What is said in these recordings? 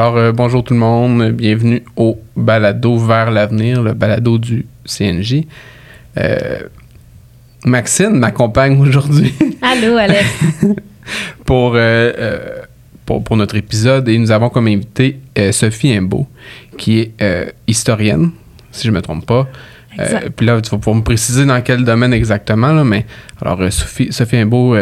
Alors, euh, bonjour tout le monde, bienvenue au balado vers l'avenir, le balado du CNJ. Euh, Maxine m'accompagne aujourd'hui. Allô, Alex. pour, euh, pour, pour, notre épisode et nous avons comme invité Sophie Imbeau, qui est historienne, si je ne me trompe pas. Puis là, tu vas pouvoir me préciser dans quel domaine exactement, là, mais alors Sophie, Sophie Imbeau,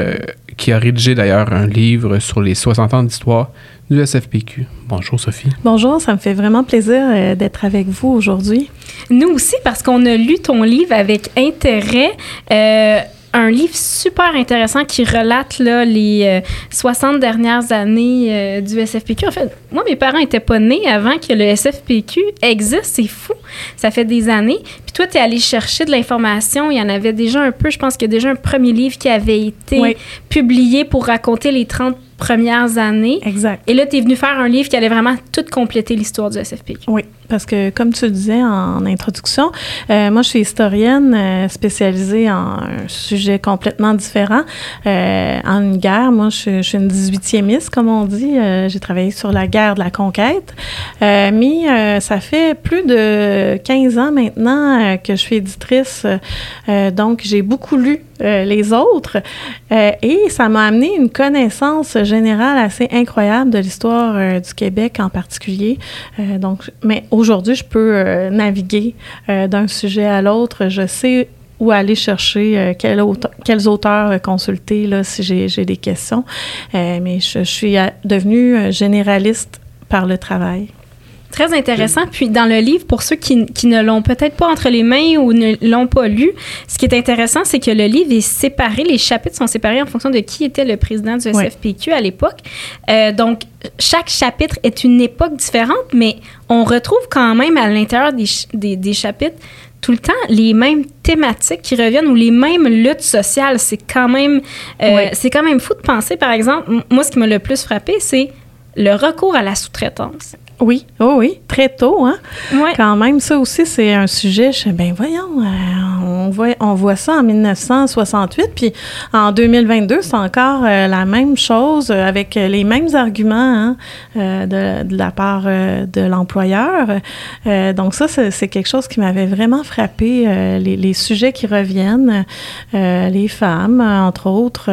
qui a rédigé d'ailleurs un livre sur les 60 ans d'histoire du SFPQ. Bonjour Sophie. Bonjour, ça me fait vraiment plaisir euh, d'être avec vous aujourd'hui. Nous aussi, parce qu'on a lu ton livre avec intérêt. Euh, un livre super intéressant qui relate là, les euh, 60 dernières années euh, du SFPQ. En fait, moi, mes parents n'étaient pas nés avant que le SFPQ existe. C'est fou. Ça fait des années. Puis toi, tu es allé chercher de l'information. Il y en avait déjà un peu. Je pense qu'il y a déjà un premier livre qui avait été Oui. publié pour raconter les 30 premières années. Exact. Et là, tu es venu faire un livre qui allait vraiment tout compléter l'histoire du SFPQ. Oui, parce que comme tu le disais en introduction, euh, moi je suis historienne euh, spécialisée en un sujet complètement différent. Euh, en une guerre, moi je, je suis une 18e comme on dit. J'ai travaillé sur la guerre de la conquête. Mais ça fait plus de 15 ans maintenant que je suis éditrice. Donc j'ai beaucoup lu euh, les autres. Euh, et ça m'a amené une connaissance générale assez incroyable de l'histoire euh, du Québec en particulier. Donc, mais aujourd'hui, je peux naviguer d'un sujet à l'autre. Je sais où aller chercher, quel quels auteurs consulter là, si j'ai des questions. Mais je, je suis devenue généraliste par le travail. Très intéressant. Puis dans le livre, pour ceux qui, qui ne l'ont peut-être pas entre les mains ou ne l'ont pas lu, ce qui est intéressant, c'est que le livre est séparé, les chapitres sont séparés en fonction de qui était le président du. SFPQ à l'époque. Euh, donc, chaque chapitre est une époque différente, mais on retrouve quand même à l'intérieur des, des, des chapitres tout le temps les mêmes thématiques qui reviennent ou les mêmes luttes sociales. C'est quand même, euh, Oui. c'est quand même fou de penser, par exemple, moi, ce qui m'a le plus frappé, c'est le recours à la sous-traitance. Oui, oh oui, très tôt, hein? Ouais. Quand même, ça aussi, c'est un sujet. Je ben voyons, euh, on, voit, on voit ça en 1968, puis en 2022, c'est encore euh, la même chose euh, avec les mêmes arguments hein, de, de la part de l'employeur. Donc ça, c'est quelque chose qui m'avait vraiment frappé, les, les sujets qui reviennent, les femmes, entre autres,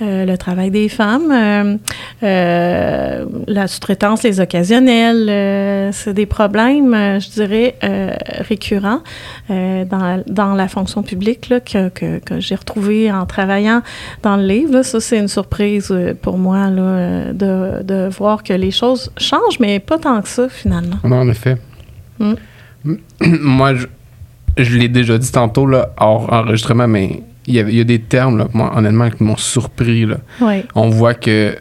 le travail des femmes, la sous-traitance, les occasionnels, euh, c'est des problèmes, euh, je dirais, euh, récurrents dans, dans la fonction publique là, que, que, que j'ai retrouvé en travaillant dans le livre. là. Ça, c'est une surprise pour moi là, de, de voir que les choses changent, mais pas tant que ça, finalement. Non, en effet. Mm. Moi, je, je l'ai déjà dit tantôt, là, hors enregistrement, mais il y, a, il y a des termes, là, moi, honnêtement, qui m'ont surpris. Là. Oui, On voit que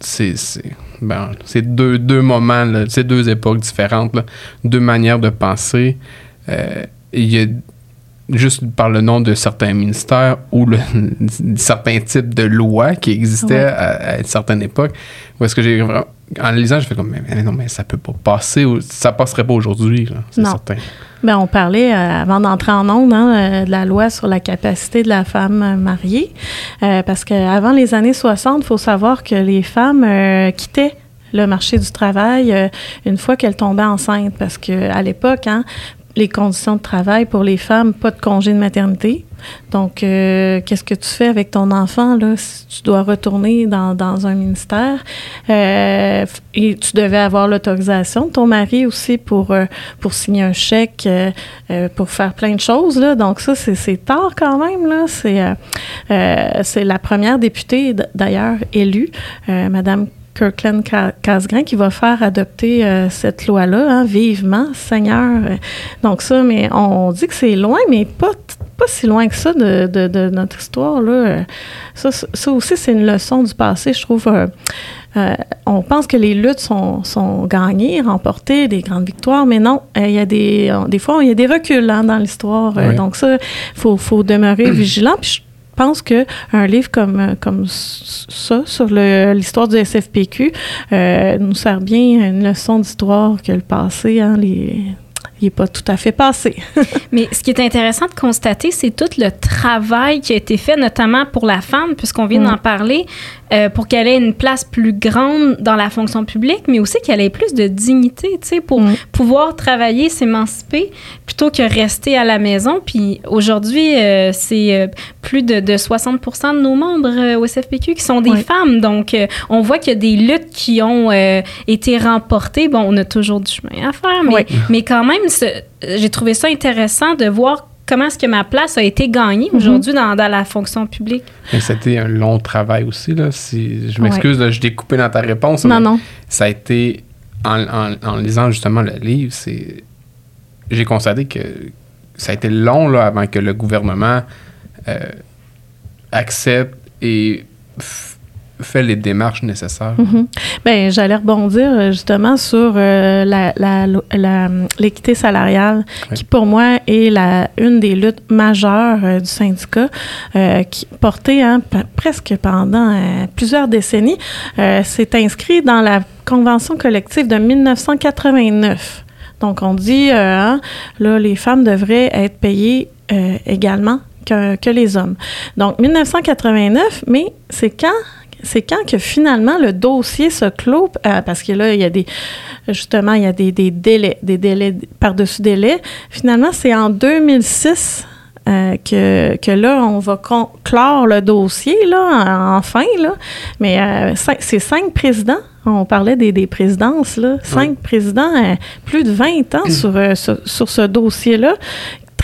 c'est c'est- ben, c'est deux, deux moments, c'est deux époques différentes, deux manières de penser. Euh, Il y a juste par le nom de certains ministères ou le, certains types de lois qui existaient Ouais. à, à une certaine époque. Où est-ce que j'ai en lisant, je fais comme mais, non, mais ça peut pas passer, ou- ça passerait pas aujourd'hui, c'est certain. Ben, on parlait, euh, avant d'entrer en ondes, hein, euh, de la loi sur la capacité de la femme euh, mariée. Euh, parce qu'avant les années 60, il faut savoir que les femmes euh, quittaient le marché du travail une fois qu'elles tombaient enceintes. Parce qu'à l'époque, hein, les conditions de travail pour les femmes, pas de congé de maternité. Donc, euh, qu'est-ce que tu fais avec ton enfant là, si tu dois retourner dans, dans un ministère? Euh, et tu devais avoir l'autorisation de ton mari aussi pour, euh, pour signer un chèque, pour faire plein de choses. Là. Donc, ça, c'est tard quand même. là. C'est c'est la première députée, d'ailleurs, élue, Madame Kirkland Ca- Casgrain qui va faire adopter euh, cette loi-là, hein, vivement, Seigneur. Euh, Donc ça, mais on dit que c'est loin, mais pas, pas si loin que ça de, de- de notre histoire. Là. Ça, aussi, c'est une leçon du passé, je trouve. euh, euh, on pense que les luttes sont, sont gagnées, remportées, des grandes victoires, mais non, euh, il y a des, on- des fois, il y a des reculs hein, dans l'histoire. Euh. Donc ça, il faut, faut demeurer vigilant. Puis je pense que un livre comme, euh, comme ça, sur l'histoire du SFPQ, euh, nous sert bien une leçon d'histoire que le passé, hein, les, il n'est pas tout à fait passé. Mais ce qui est intéressant de constater, c'est tout le travail qui a été fait, notamment pour la femme, puisqu'on vient d'en parler, euh, pour qu'elle ait une place plus grande dans la fonction publique, mais aussi qu'elle ait plus de dignité, tu sais, pour pouvoir travailler, s'émanciper, plutôt que rester à la maison. Puis aujourd'hui, euh, c'est euh, plus de, de 60 de nos membres au SFPQ qui sont des femmes. Donc, on voit qu'il y a des luttes qui ont été remportées. Bon, on a toujours du chemin à faire, mais, mais quand même, j'ai trouvé ça intéressant de voir comment est-ce que ma place a été gagnée mhm. aujourd'hui dans, la fonction publique? C'était un long travail aussi, là. Si, je m'excuse, je t'ai coupé dans ta réponse. Non, non. Ça a été, en, lisant justement le livre, c'est j'ai constaté que ça a été long là, avant que le gouvernement euh, accepte et fait les démarches nécessaires. Mhm. Bien, j'allais rebondir euh, justement sur euh, l'équité salariale, qui pour moi est la, une des luttes majeures euh, du syndicat, qui portée hein, presque pendant plusieurs décennies. C'est inscrit dans la convention collective de 1989. Donc, on dit, hein, là, les femmes devraient être payées également que, que, les hommes. Donc, 1989, mais c'est quand c'est quand que finalement le dossier se clôt, euh, parce que là, il y a des, justement, il y a des, délais, des délais par-dessus délais. Finalement, c'est en 2006 euh, que, que, là, on va clore le dossier, là, enfin, là. Mais euh, c'est cinq présidents. On parlait des, des présidences, là. Cinq présidents, plus de 20 ans sur, sur ce dossier-là,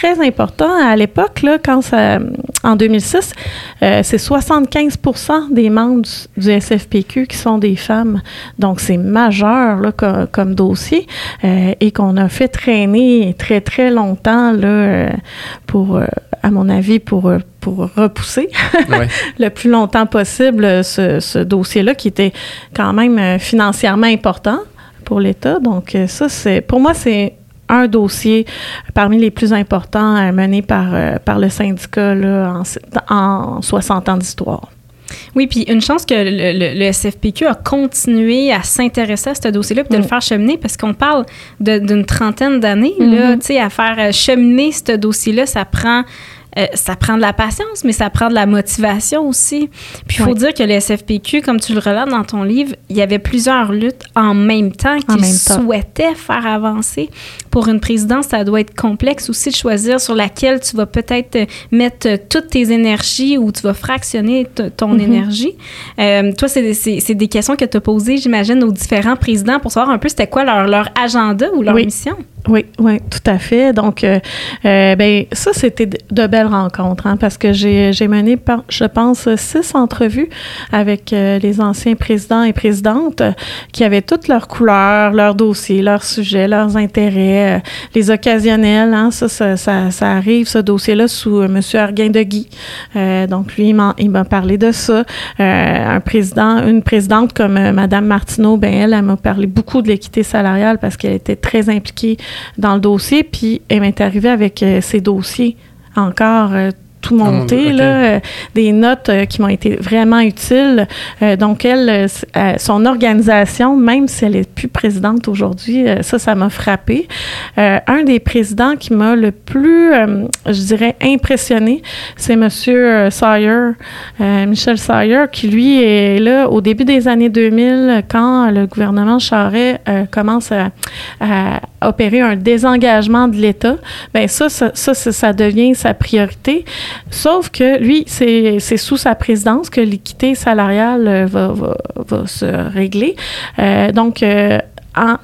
très important à l'époque, là, quand ça, en 2006, euh, c'est 75% des membres du, SFPQ qui sont des femmes. Donc, c'est majeur là, comme, dossier euh, et qu'on a fait traîner très, très longtemps là, euh, pour, à mon avis, pour, pour repousser le plus longtemps possible ce, ce dossier-là qui était quand même financièrement important pour l'État. Donc, ça, c'est pour moi, c'est un dossier parmi les plus importants euh, mené par, euh, par le syndicat là, en, en 60 ans d'histoire. Oui, puis une chance que le, SFPQ a continué à s'intéresser à ce dossier-là et de le mm. faire cheminer parce qu'on parle d'une trentaine d'années, là, mm-hmm. tu sais, à faire euh, cheminer ce dossier-là, ça prend euh, ça prend de la patience, mais ça prend de la motivation aussi. Puis il faut dire que le SFPQ, comme tu le relates dans ton livre, il y avait plusieurs luttes en même temps qu'ils souhaitaient faire avancer. Pour une présidence, ça doit être complexe aussi de choisir sur laquelle tu vas peut-être mettre toutes tes énergies ou tu vas fractionner ton mm-hmm. énergie. Euh, toi, c'est des questions que tu as posées, j'imagine, aux différents présidents pour savoir un peu c'était quoi leur, leur agenda ou leur mission. Oui, oui, tout à fait. Donc, euh, euh, ben, ça, c'était de belles rencontres, hein, parce que j'ai, mené, je pense, six entrevues avec euh, les anciens présidents et présidentes qui avaient toutes leurs couleurs, leurs dossiers, leurs sujets, leurs intérêts, les occasionnels. Hein, ça, ça, arrive, ce dossier-là, sous M. Arguin de Guy. donc, lui, il m'a, parlé de ça. un président, une présidente comme Mme Martineau, ben, elle, elle m'a parlé beaucoup de l'équité salariale parce qu'elle était très impliquée dans le dossier, puis elle m'est arrivée avec euh, ces dossiers encore euh, tout monté, là, euh, des notes euh, qui m'ont été vraiment utiles. Euh, donc, elle, son organisation, même si elle n'est plus présidente aujourd'hui, ça, ça m'a frappé. un des présidents qui m'a le plus, je dirais, impressionné, c'est M. Sawyer, Michel Sawyer, qui, lui, est là au début des années 2000, quand le gouvernement Charest commence à, opérer un désengagement de l'État. Bien, ça, ça, ça, ça devient sa priorité. Sauf que lui, c'est sous sa présidence que l'équité salariale euh, va, va, va, se régler. Euh, donc, euh,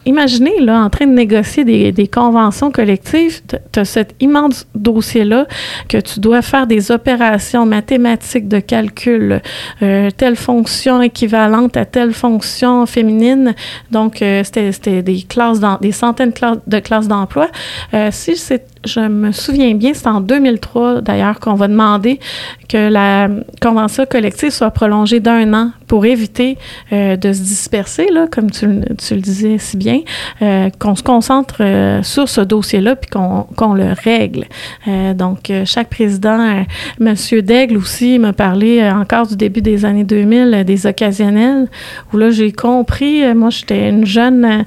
imaginez, là, en train de négocier des, des conventions collectives, tu as cet immense dossier-là que tu dois faire des opérations mathématiques de calcul, telle fonction équivalente à telle fonction féminine. Donc, c'était des classes, dans, des centaines de classes, de classes d'emploi. Si c'est je me souviens bien, c'est en 2003 d'ailleurs qu'on va demander que la convention collective soit prolongée d'un an pour éviter euh, de se disperser, là, comme tu, le disais si bien, euh, qu'on se concentre euh, sur ce dossier-là puis qu'on le règle. donc, chaque président, Monsieur Daigle aussi m'a parlé encore du début des années 2000 des occasionnels, où là, j'ai compris, moi, j'étais une jeune,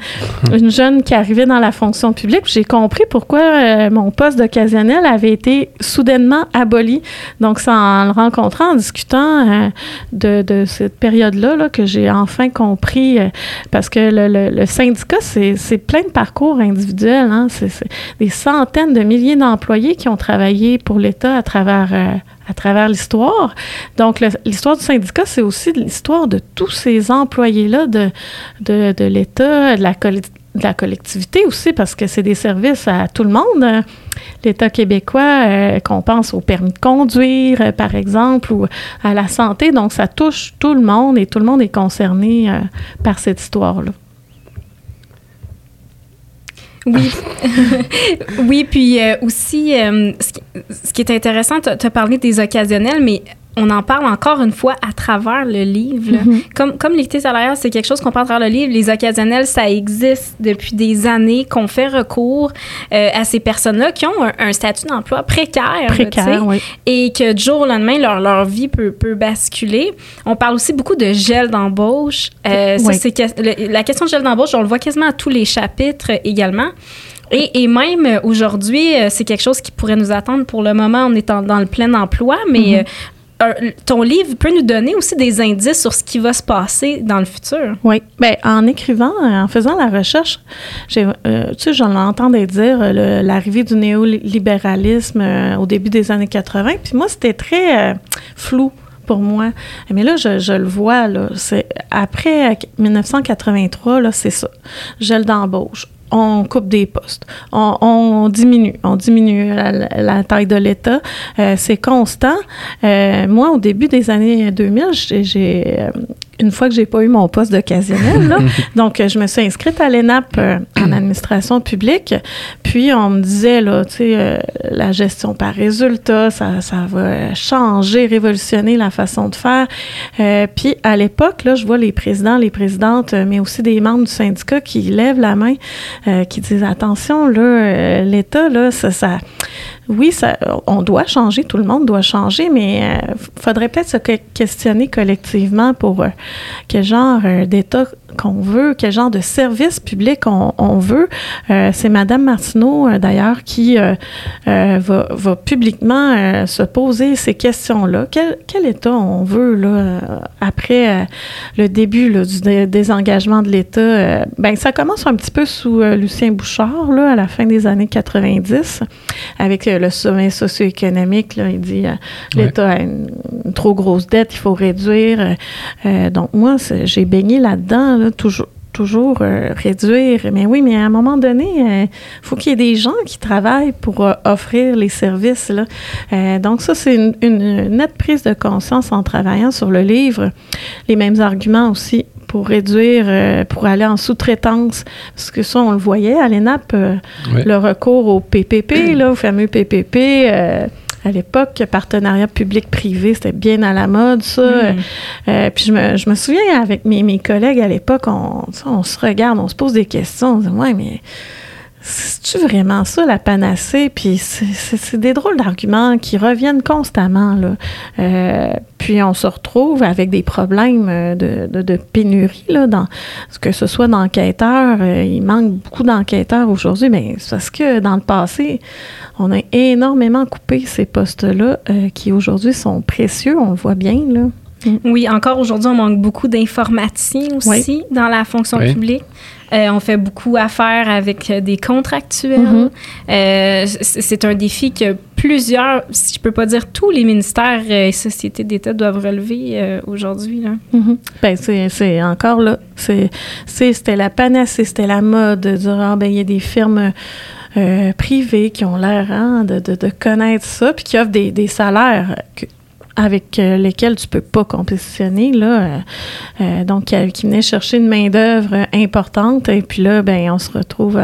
une jeune qui arrivait dans la fonction publique, j'ai compris pourquoi mon poste d'occasionnel avait été soudainement aboli. Donc, c'est en le rencontrant, en discutant de, de cette période période-là que j'ai enfin compris, euh, parce que le, syndicat, c'est plein de parcours individuels. Hein, c'est des centaines de milliers d'employés qui ont travaillé pour l'État à travers... Euh, l'histoire. Donc, l'histoire du syndicat, c'est aussi l'histoire de tous ces employés-là de, l'État, de la, de la collectivité aussi, parce que c'est des services à tout le monde. L'État québécois, euh, qu'on pense au permis de conduire, euh, par exemple, ou à la santé. Donc, ça touche tout le monde et tout le monde est concerné euh, par cette histoire-là. Oui. oui, puis aussi, ce, qui, est intéressant, tu as parlé des occasionnels, mais on en parle encore une fois à travers le livre. Mm-hmm. Comme, comme l'équité salariale, c'est quelque chose qu'on parle à travers le livre. Les occasionnels, ça existe depuis des années, qu'on fait recours euh, à ces personnes-là qui ont un, statut d'emploi précaire. Précaire, oui. Et que du jour au lendemain, leur, leur vie peut, peut basculer. On parle aussi beaucoup de gel d'embauche. Euh, la question de gel d'embauche, on le voit quasiment à tous les chapitres également. Et, et, même aujourd'hui, euh, c'est quelque chose qui pourrait nous attendre pour le moment. On est dans le plein emploi, mais mm-hmm ton livre peut nous donner aussi des indices sur ce qui va se passer dans le futur. Oui. Bien, en écrivant, en faisant la recherche, euh, tu sais, j'en entendais dire euh, l'arrivée du néolibéralisme euh, au début des années 80. Puis moi, c'était très flou pour moi. Mais là, je, le vois, là, après 1983, là, c'est ça. Gel d'embauche on coupe des postes, on, diminue, on diminue la, taille de l'État. Euh, c'est constant. Euh, moi, au début des années 2000, j'ai euh, une fois que j'ai pas eu mon poste d'occasionnel, donc je me suis inscrite à l'ENAP en administration publique. Puis on me disait là, tu sais, la gestion par résultat, ça, ça va changer, révolutionner la façon de faire. puis à l'époque, là, je vois les présidents, les présidentes, mais aussi des membres du syndicat qui lèvent la main euh, qui disent attention, là, euh, l'État, là, ça, ça, oui, ça, on doit changer, tout le monde doit changer, mais il euh, faudrait peut-être se questionner collectivement pour quel genre d'État qu'on veut, quel genre de service public on, veut. C'est Madame Martineau, d'ailleurs, qui va, va, publiquement se poser ces questions-là. Quel, quel, État on veut là, après le début du désengagement de l'État? ben, ça commence un petit peu sous Lucien Bouchard, là, à la fin des années 90, avec euh, le sommet socio-économique. Il dit euh, l'État a une, trop grosse dette, il faut réduire. Euh, donc, moi, j'ai baigné là-dedans, toujours toujours réduire. Mais oui, mais à un moment donné, il faut qu'il y ait des gens qui travaillent pour offrir les services. Là. donc ça, c'est une, une, nette prise de conscience en travaillant sur le livre. Les mêmes arguments aussi pour réduire, euh, pour aller en sous-traitance. Parce que ça, on le voyait à l'ENAP, euh, le recours au PPP, là, au fameux PPP. Euh, à l'époque, partenariat public-privé, c'était bien à la mode, ça. Mm. puis je me, je me, souviens, avec mes, mes collègues à l'époque, on, on, se regarde, on se pose des questions. On se dit, ouais, mais c'est-tu vraiment ça, la panacée? Puis c'est des drôles d'arguments qui reviennent constamment. Là. Euh, puis on se retrouve avec des problèmes euh, de, de, pénurie, là, dans, que ce soit d'enquêteurs. Euh, il manque beaucoup d'enquêteurs aujourd'hui, mais c'est parce que dans le passé, on a énormément coupé ces postes-là qui aujourd'hui sont précieux, on le voit bien. Là. Oui, encore aujourd'hui, on manque beaucoup d'informations aussi dans la fonction publique. Euh, on fait beaucoup affaire avec euh, des contractuels. Mm-hmm. Euh, c'est un défi que plusieurs, si je peux pas dire tous les ministères et sociétés d'État doivent relever aujourd'hui. Mm-hmm. Ben, c'est encore là. C'était la panacée, c'était la mode de dire, ah, ben, il y a des firmes privées qui ont l'air hein, de, de, connaître ça, puis qui offrent des, des salaires avec euh, lesquels tu peux pas compétitionner là euh, euh, donc qui venait chercher une main d'œuvre importante et puis là ben on se retrouve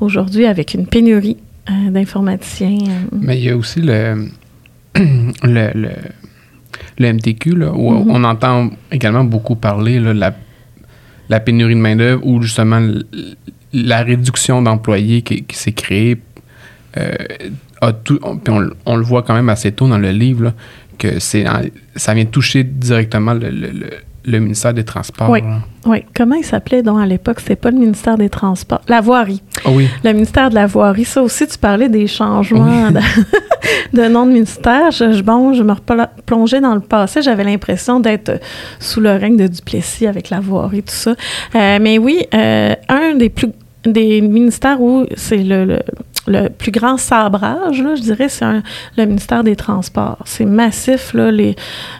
aujourd'hui avec une pénurie d'informaticiens. Mais il y a aussi le, le, le, MTQ, là, où mm-hmm. on entend également beaucoup parler de la, la pénurie de main-d'œuvre ou justement la réduction d'employés qui, s'est créée. tout, on, on, le voit quand même assez tôt dans le livre, que c'est ça vient toucher directement le, le ministère des Transports. Oui. oui. Comment il s'appelait donc à l'époque? C'était pas le ministère des Transports. La voirie. Ah oui. Le ministère de la voirie. Ça aussi, tu parlais des changements de, nom de ministère. Je, bon, je me replongeais dans le passé. J'avais l'impression d'être sous le règne de Duplessis avec la voirie, tout ça. Euh, mais oui, euh, un des plus des ministères où c'est le, le plus grand sabrage, là, je dirais, c'est le ministère des Transports. C'est massif, là, les,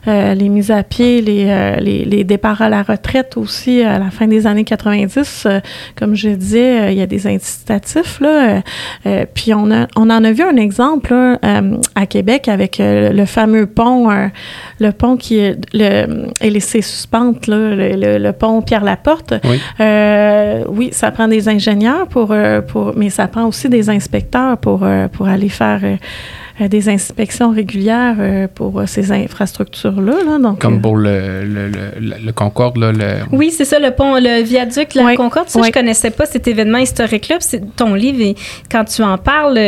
euh, les mises à pied, les, euh, les, les, départs à la retraite aussi à la fin des années 90. Euh, comme je disais, il y a des incitatifs. Là, puis on, a, on en a vu un exemple à Québec avec le fameux pont, le pont qui est le, et les suspentes, là, le, le, pont Pierre-Laporte. Oui. oui, ça prend des ingénieurs, pour, pour, mais ça prend aussi des inspecteurs pour, euh, pour aller faire euh, des inspections régulières euh, pour ces infrastructures-là. donc, Comme pour le, le, le, Concorde. Là, Oui, c'est ça, le pont, le viaduc, la Concorde. Ça, je connaissais pas cet événement historique-là. Ton livre, et quand tu en parles,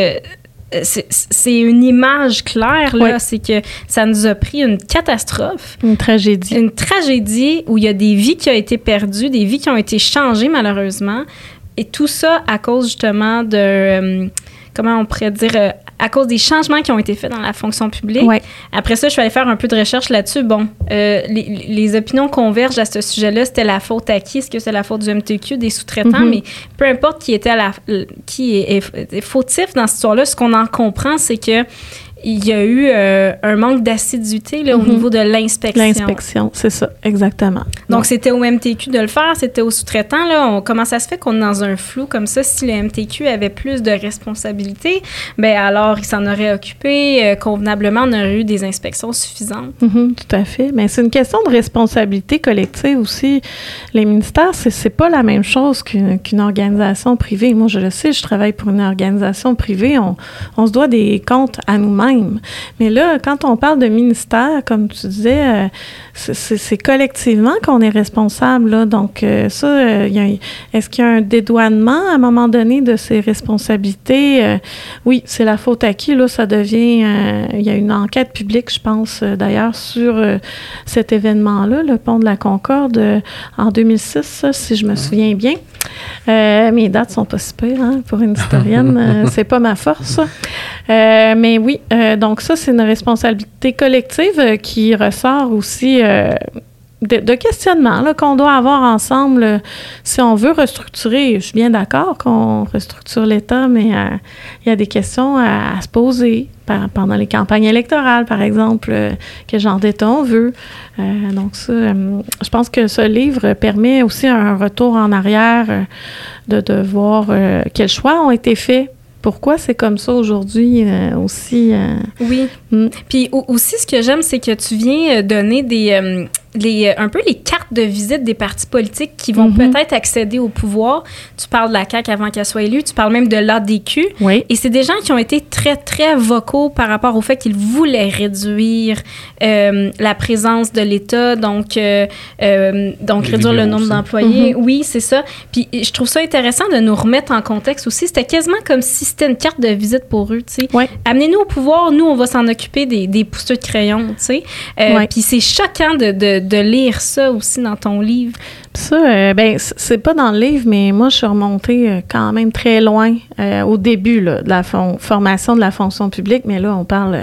c'est une image claire, là. C'est que ça nous a pris une catastrophe. Une tragédie. Une tragédie où il y a des vies qui ont été perdues, des vies qui ont été changées, malheureusement. Et tout ça à cause justement de, euh, comment on pourrait dire, euh, à cause des changements qui ont été faits dans la fonction publique. Après ça, je suis allée faire un peu de recherche là-dessus. Bon, euh, les, opinions convergent à ce sujet-là. C'était la faute à qui? Est-ce que c'est la faute du MTQ, des sous-traitants? Mm-hmm. Mais peu importe qui était à la, qui est fautif dans cette histoire-là, ce qu'on en comprend, c'est que il y a eu euh, un manque d'assiduité au mhm. niveau de l'inspection. L'inspection, c'est ça, exactement. Donc, c'était au MTQ de le faire, c'était au sous-traitant. Là, comment ça se fait qu'on est dans un flou comme ça? Si le MTQ avait plus de responsabilités, ben alors il s'en aurait occupé euh, convenablement, on aurait eu des inspections suffisantes. Mhm, tout à fait. Mais c'est une question de responsabilité collective aussi. Les ministères, c'est, c'est pas la même chose qu'une, organisation privée. Moi, je le sais, je travaille pour une organisation privée. On, on se doit des comptes à nous-mêmes mais là, quand on parle de ministère, comme tu disais, euh, c'est collectivement qu'on est responsable. Là. Donc, euh, ça, euh, est-ce qu'il y a un dédouanement à un moment donné de ces responsabilités? oui, c'est la faute à qui? Là, ça devient. il y a une enquête publique, je pense, d'ailleurs, sur cet événement-là, le pont de la Concorde, en 2006, si je me souviens bien. mes dates sont pas super hein, pour une historienne. c'est pas ma force. Mais oui, euh, donc ça, c'est une responsabilité collective euh, qui ressort aussi euh, de, questionnement qu'on doit avoir ensemble si on veut restructurer. Je suis bien d'accord qu'on restructure l'État, mais il y a des questions à, se poser pendant les campagnes électorales, par exemple, quel genre d'État on veut. donc ça, je pense que ce livre permet aussi un retour en arrière de, de voir quels choix ont été faits pourquoi c'est comme ça aujourd'hui euh, aussi? Euh? oui. Hmm. Puis aussi, ce que j'aime, c'est que tu viens euh, donner des, les, un peu les cartes de visite des partis politiques qui vont mhm. peut-être accéder au pouvoir. Tu parles de la CAQ avant qu'elle soit élue, tu parles même de l'ADQ. Oui. Et c'est des gens qui ont été très, très vocaux par rapport au fait qu'ils voulaient réduire euh, la présence de l'État, donc, euh, euh, donc réduire le nombre d'employés. Mhm. Oui, c'est ça. Puis je trouve ça intéressant de nous remettre en contexte aussi. C'était quasiment comme si c'était une carte de visite pour eux, tu sais. Oui. Amenez-nous au pouvoir, nous, on va s'en occuper des, des de crayon, tu sais. Puis c'est choquant de, de de, lire ça aussi dans ton livre? Ça, euh, ben, c'est pas dans le livre, mais moi, je suis remontée euh, quand même très loin euh, au début de la formation de la fonction publique, mais là, on parle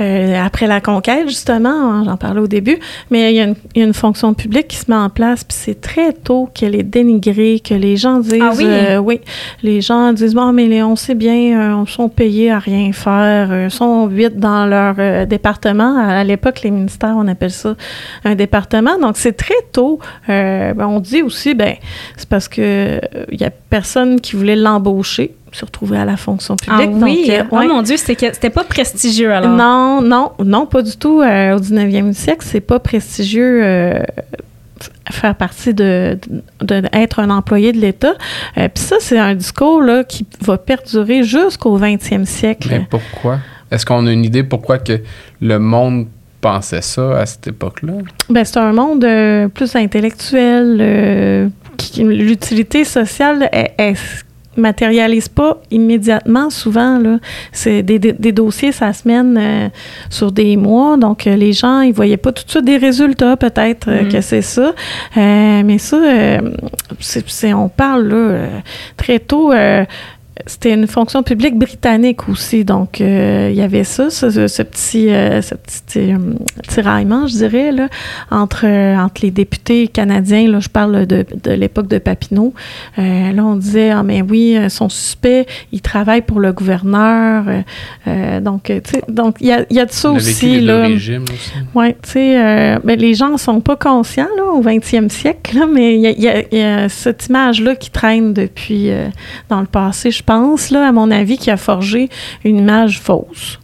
euh, après la conquête, justement, hein, j'en parlais au début, mais il y, a une, fonction publique qui se met en place, puis c'est très tôt qu'elle est dénigrée, que les gens disent, ah oui? Euh, oui, les gens disent, bon, mais on sait bien, euh, sont payés à rien faire, ils sont huit dans leur département. À, l'époque, les ministères, on appelle ça un département. Donc, c'est très tôt. Ben, on dit aussi, ben, c'est parce que il y a personne qui voulait l'embaucher se retrouver à la fonction ah publique. Ah oui, euh, oh mon Dieu, c'était pas prestigieux alors. Non, non, non, pas du tout. Euh, au 19e siècle, c'est pas prestigieux. Euh, faire partie de, de, être un employé de l'État. Puis ça, c'est un discours là, qui va perdurer jusqu'au 20e siècle. Mais pourquoi? Est-ce qu'on a une idée pourquoi que le monde pensait ça à cette époque-là? Ben, c'est un monde plus intellectuel. L'utilité sociale est, matérialise pas immédiatement souvent là. C'est des, des, dossiers ça se mène euh, sur des mois. Donc euh, les gens ils voyaient pas tout de suite des résultats peut-être euh, mm-hmm. que c'est ça. Mais ça c'est, on parle là très tôt c'était une fonction publique britannique aussi, donc euh, il y avait ça, ce, petit, euh, ce petit euh, tiraillement, je dirais, là, entre, entre les députés canadiens. Là, je parle de, de l'époque de Papineau. là, on disait, ah mais oui, son suspect, il travaille pour le gouverneur. donc, donc il y a, y a de ça aussi. là. aussi. Oui, tu sais, ben, les gens ne sont pas conscients là, au 20e siècle, là, mais il y a, y a, cette image-là qui traîne depuis dans le passé, je pense, là, à mon avis, qui a forgé une image fausse.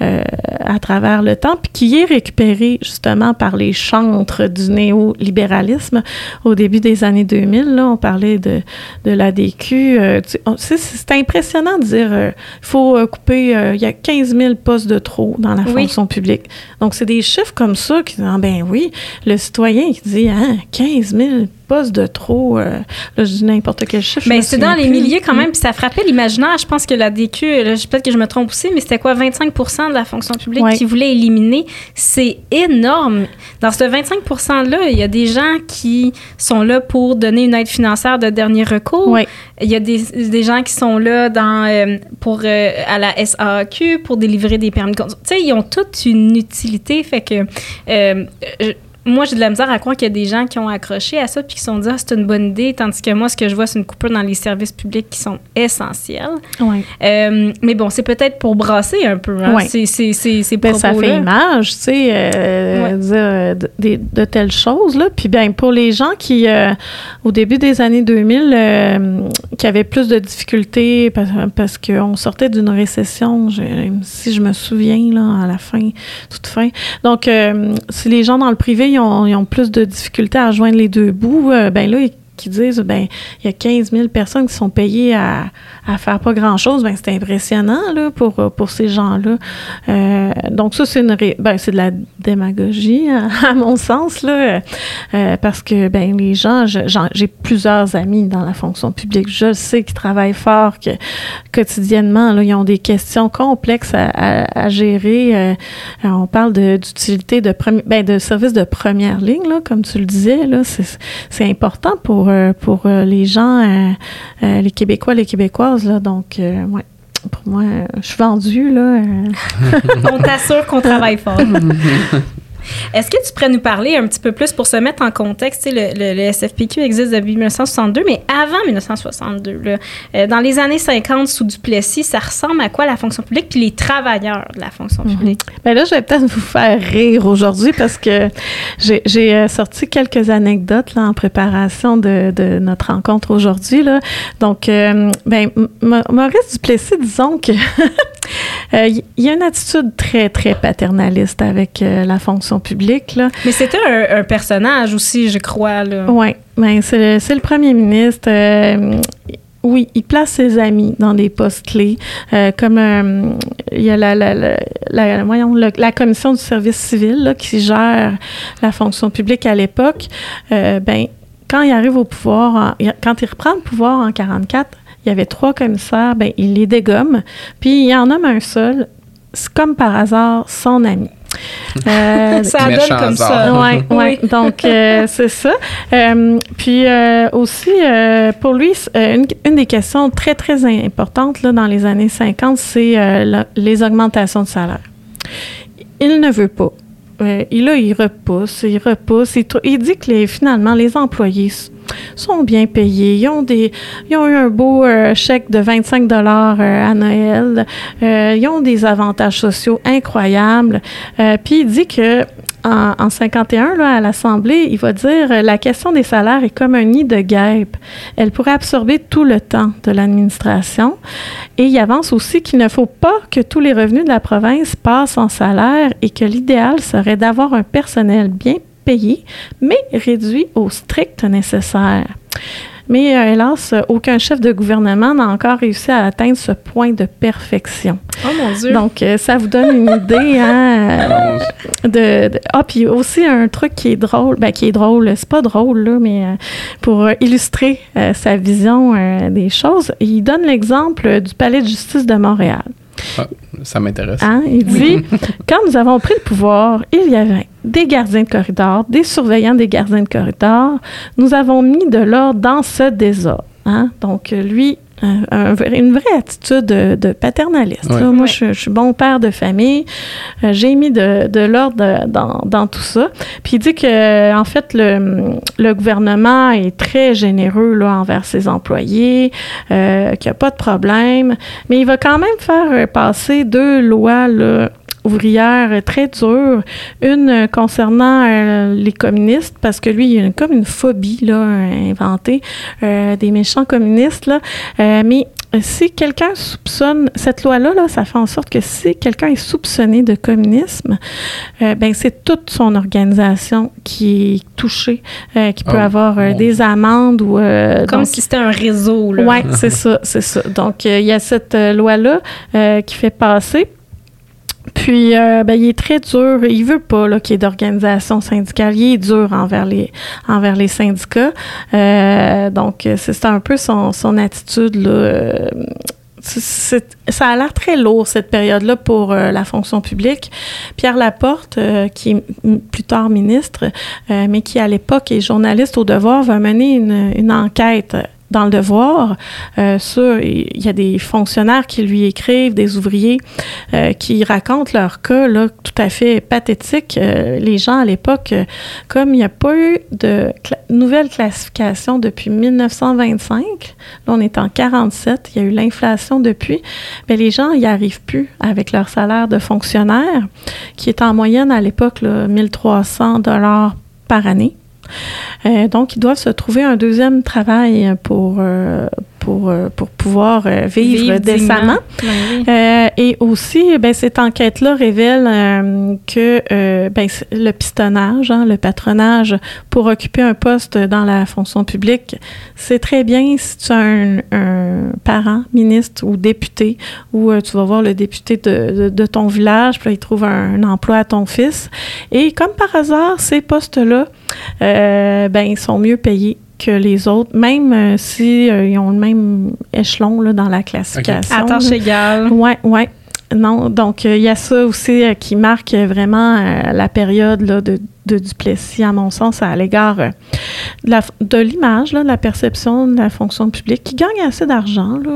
Euh, à travers le temps, puis qui est récupéré justement par les chantres du néolibéralisme au début des années 2000. Là, on parlait de, de l'ADQ. Euh, c'est impressionnant de dire euh, il faut couper, il y a 15 000 postes de trop dans la fonction publique. Donc, c'est des chiffres comme ça qui disent, ah, ben oui, le citoyen qui dit, hein, 15 000 postes de trop, là, je dis n'importe quel chiffre. Mais ben, c'est dans les milliers quand même, puis ça frappait l'imaginaire. Je pense que l'ADQ, peut-être que je me trompe aussi, mais c'était quoi, 25 de la fonction publique qui voulait éliminer. C'est énorme. Dans ce 25 %-là, il y a des gens qui sont là pour donner une aide financière de dernier recours. Il y a des, des, gens qui sont là dans, euh, pour, euh, à la SAQ pour délivrer des permis de conduire. Tu sais, ils ont toute une utilité. Fait que euh, moi, j'ai de la misère à croire qu'il y a des gens qui ont accroché à ça puis qui se sont dit, ah, c'est une bonne idée, tandis que moi, ce que je vois, c'est une coupure dans les services publics qui sont essentiels. Euh, mais bon, c'est peut-être pour brasser un peu hein, ces, ces, ces, ben, Ça fait image, tu sais, euh, euh, de, de, telles choses. Là. Puis bien, pour les gens qui, au début des années 2000, qui avaient plus de difficultés parce, parce qu'on sortait d'une récession, si je me souviens, là, à la fin, toute fin. Donc, si les gens dans le privé ils ont, plus de difficultés à joindre les deux bouts, euh, ben là, qui disent ben il y a 15 000 personnes qui sont payées à, à faire pas grand chose ben c'est impressionnant là pour pour ces gens là euh, donc ça c'est une ben c'est de la démagogie à, mon sens là euh, parce que ben les gens j'ai plusieurs amis dans la fonction publique. Je sais qu'ils travaillent fort quotidiennement ils ont des questions complexes à, gérer. Euh, on parle d'utilité de, de ben de services de première ligne là comme tu le disais là. C'est important pour euh, pour, euh, les gens, euh, les Québécois, les Québécoises. Là, donc, ouais pour moi, je suis vendue, là. On t'assure qu'on travaille fort. Est-ce que tu pourrais nous parler un petit peu plus pour se mettre en contexte? Le, le, SFPQ existe depuis 1962, mais avant 1962, euh, dans les années 50, sous Duplessis, ça ressemble à quoi la fonction publique puis les travailleurs de la fonction mhm. publique? Bien là, je vais peut-être vous faire rire aujourd'hui parce que j'ai euh, sorti quelques anecdotes là, en préparation de, de notre rencontre aujourd'hui. Donc, euh, ben, Maurice Duplessis, disons que il y a une attitude très, très paternaliste avec la fonction public. Là. Mais c'était un, personnage aussi, je crois. Oui, ben, c'est, le, premier ministre. Euh, oui, il place ses amis dans des postes clés, euh, comme euh, il y a la, la, la, voyons, la commission du service civil là, qui gère la fonction publique à l'époque. ben, quand il arrive au pouvoir, quand il reprend le pouvoir en 44, il y avait trois commissaires, ben, il les dégomme, puis il en nomme un seul, c'est comme par hasard son ami. Euh, ça donne comme ça. Ouais, oui. Donc, euh, c'est ça. Euh, puis aussi, pour lui, une, une, des questions très, très importantes là, dans les années 50, c'est les augmentations de salaire. Il ne veut pas. il, là, il repousse, il repousse. Il, dit que les, finalement, les employés sont bien payés. Ils ont, des, ils ont eu un beau euh, chèque de 25 dollars euh, à Noël. Euh, ils ont des avantages sociaux incroyables. puis il dit que en, 51, là, à l'Assemblée, il va dire la question des salaires est comme un nid de guêpes. Elle pourrait absorber tout le temps de l'administration. Et il avance aussi qu'il ne faut pas que tous les revenus de la province passent en salaire et que l'idéal serait d'avoir un personnel bien payé, mais réduit au strict nécessaire. Mais euh, hélas, aucun chef de gouvernement n'a encore réussi à atteindre ce point de perfection. Oh mon Dieu! Donc, euh, ça vous donne une idée, hein, euh, de, de- Ah, puis aussi un truc qui est drôle, ben, qui est drôle, c'est pas drôle, là, mais euh, pour illustrer euh, sa vision euh, des choses, il donne l'exemple du Palais de justice de Montréal. Ça m'intéresse. Hein? Il dit Quand nous avons pris le pouvoir, il y avait des gardiens de corridor, des surveillants des gardiens de corridor. Nous avons mis de l'ordre dans ce désordre. Hein? Donc, euh, lui, euh, un une vraie attitude de, de paternaliste. Ouais. là. Moi, Ouais. je, je suis bon père de famille. Euh, J'ai mis de, de l'ordre dans, dans tout ça. Puis il dit que, en fait, le, le gouvernement est très généreux là, envers ses employés, euh, qu'il n'y a pas de problème. Mais il va quand même faire euh, passer deux lois là, ouvrières euh, très dures. Une concernant euh, les communistes, parce que lui, il a une- comme une phobie là, inventée euh, des méchants communistes. Là. Euh, mais si quelqu'un soupçonne, cette loi-là, là, ça fait en sorte que si quelqu'un est soupçonné de communisme, euh, ben c'est toute son organisation qui est touchée, euh, qui peut Oh, avoir euh, des amendes ou... euh, Comme donc- si c'était un réseau, là. oui, c'est ça, c'est ça. Donc, euh, il y a cette euh, loi-là euh, qui fait passer. Puis, euh, ben, il est très dur. Il veut pas qu'il y ait d'organisation syndicale. Il est dur envers les, syndicats. Euh, donc, c'est un peu son, attitude. Ça a l'air très lourd, cette période-là, pour euh, la fonction publique. Pierre Laporte, qui est plus tard ministre, mais qui, à l'époque, est journaliste au Devoir, va mener une enquête dans le devoir. Euh, sur il y a des fonctionnaires qui lui écrivent des ouvriers euh, qui racontent leur cas là tout à fait pathétique. Euh, les gens à l'époque comme il n'y a pas eu de nouvelle classification depuis 1925 là on est en 47 il y a eu l'inflation depuis mais les gens n'y arrivent plus avec leur salaire de fonctionnaire qui est en moyenne à l'époque là, 1300 dollars par année donc, ils doivent se trouver un deuxième travail pour, euh, pour, euh, pour pouvoir euh, vivre, décemment. Ben oui. Euh, et aussi, ben, cette enquête-là révèle euh, que euh, ben, le pistonnage, hein, le patronage pour occuper un poste dans la fonction publique, c'est très bien si tu as un, un parent, ministre ou député, ou tu vas voir le député de, de, de ton village, puis là, il trouve un, un emploi à ton fils. Et comme par hasard, ces postes-là, ben, ils sont mieux payés que les autres, même euh, si euh, ils ont le même échelon là, dans la classification. À tâche là. égale. Ouais, ouais. Non, donc euh, il y a ça aussi euh, qui marque euh, vraiment euh, la période là, de, de Duplessis, à mon sens, à l'égard euh, de de l'image, là, de la perception de la fonction publique, qui gagne assez d'argent. Il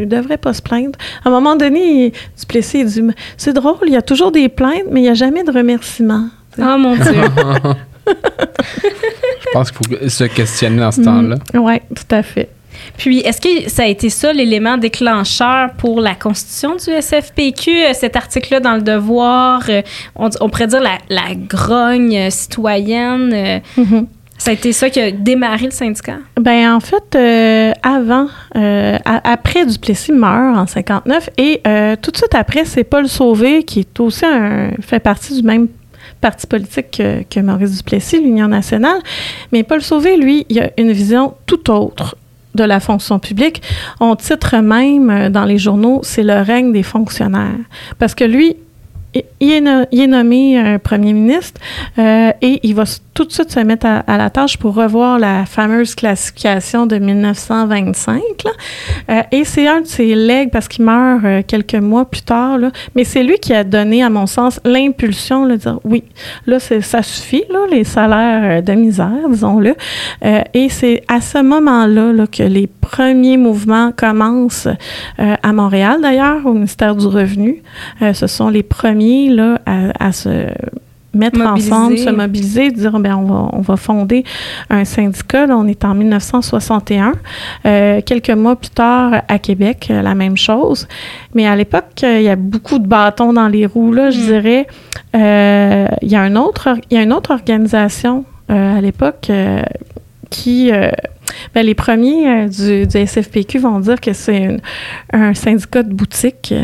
ne devrait pas se plaindre. À un moment donné, il- Duplessis il dit C'est drôle, il y a toujours des plaintes, mais il n'y a jamais de remerciements. Oh mon Dieu. Je pense qu'il faut se questionner dans ce temps-là. Oui, tout à fait. Puis, est-ce que ça a été ça l'élément déclencheur pour la constitution du SFPQ, euh, cet article-là dans le devoir, euh, on, on pourrait dire la, la grogne euh, citoyenne, Mhm. ça a été ça qui a démarré le syndicat? Ben en fait, euh, avant, euh, a- après Duplessis meurt en 59 et euh, tout de suite après, c'est Paul Sauvé qui est aussi un, fait partie du même parti politique que, Maurice Duplessis, l'Union nationale. Mais Paul Sauvé, lui, il a une vision tout autre de la fonction publique. On titre même euh, dans les journaux, c'est le règne des fonctionnaires. Parce que lui, il- est, nommé euh, premier ministre euh, et il va tout de suite se mettre à, la tâche pour revoir la fameuse classification de 1925. là. Euh, et c'est un de ses legs parce qu'il meurt quelques mois plus tard. Mais c'est lui qui a donné, à mon sens, l'impulsion de dire oui, là, ça suffit, les salaires de misère, disons-le. Et c'est à ce moment-là là, que les premiers mouvements commencent à Montréal, d'ailleurs, au ministère du Revenu. Ce sont les premiers là, à, à se mettre Mobiliser. ensemble, se mobiliser, dire ben on va on va fonder un syndicat. Là, on est en 1961. Euh, quelques mois plus tard, à Québec, euh, la même chose. Mais à l'époque, euh, il y a beaucoup de bâtons dans les roues. Là, je Mm. dirais. Euh, il y a un autre, il y a une autre organisation euh, à l'époque qui euh, ben, les premiers du, du, SFPQ vont dire que c'est un syndicat de boutique.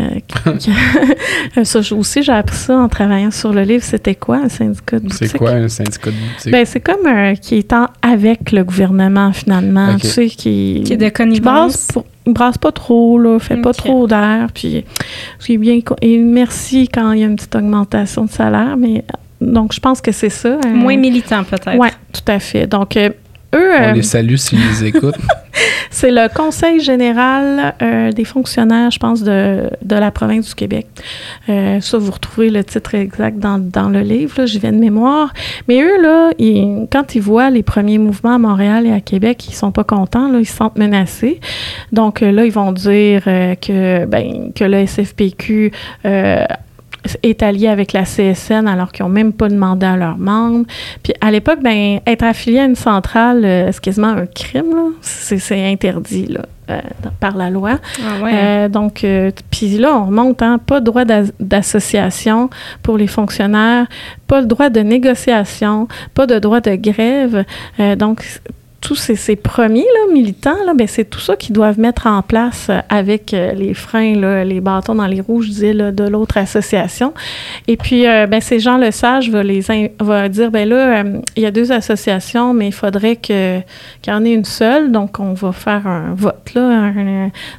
ça aussi, j'ai appris ça en travaillant sur le livre. C'était quoi un syndicat de boutique? C'est quoi un syndicat de boutique? Ben, c'est comme qui est en avec le gouvernement, finalement. Tu sais, qui, qui est de connivence. Qui brasse pas trop, là, fait pas trop d'air, puis c'est bien. Et merci quand il y a une petite augmentation de salaire, mais donc je pense que c'est ça. Hein. Moins militant peut-être. Oui, tout à fait. Donc euh, eux. On les euh, salue s'ils les écoutent. c'est le Conseil général euh, des fonctionnaires, je pense, de, de la province du Québec. Euh, ça, vous retrouvez le titre exact dans, dans le livre, là, je viens de mémoire. Mais eux, là, ils, quand ils voient les premiers mouvements à Montréal et à Québec, ils sont pas contents, là, ils se sentent menacés. Donc là, ils vont dire que, ben, que le SFPQ est allié avec la CSN alors qu'ils n'ont même pas demandé à leurs membres. Puis à l'époque, ben, être affilié à une centrale, euh, c'est quasiment un crime. C'est, interdit là, euh, par la loi. Ah ouais. euh, donc, euh, puis là, on remonte, hein, pas de droit d'association pour les fonctionnaires, pas le droit de négociation, pas de droit de grève. donc, tous ces, premiers militants, ben, c'est tout ça qu'ils doivent mettre en place euh, avec euh, les freins, les bâtons dans les roues, de l'autre association. Et puis, euh, ben, ces Jean Lesage va, les va dire, ben là, il y a deux associations, mais il faudrait qu'il y en ait une seule. Donc, on va faire un vote. Là,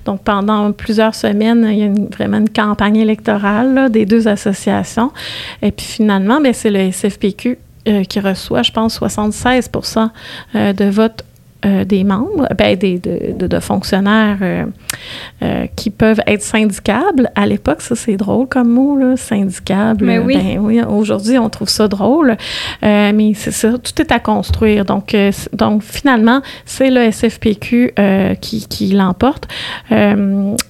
donc, pendant plusieurs semaines, il y a vraiment une campagne électorale des deux associations. Et puis, finalement, ben, c'est le SFPQ euh, qui reçoit, je pense, 76% euh, de votes des membres, ben, des, de, de, fonctionnaires euh, euh, qui peuvent être syndicables. À l'époque, ça, c'est drôle comme mot, là, syndicable. Mais oui. Ben, oui Aujourd'hui, on trouve ça drôle, mais c'est ça, tout est à construire. Donc, donc finalement, c'est le SFPQ qui, qui l'emporte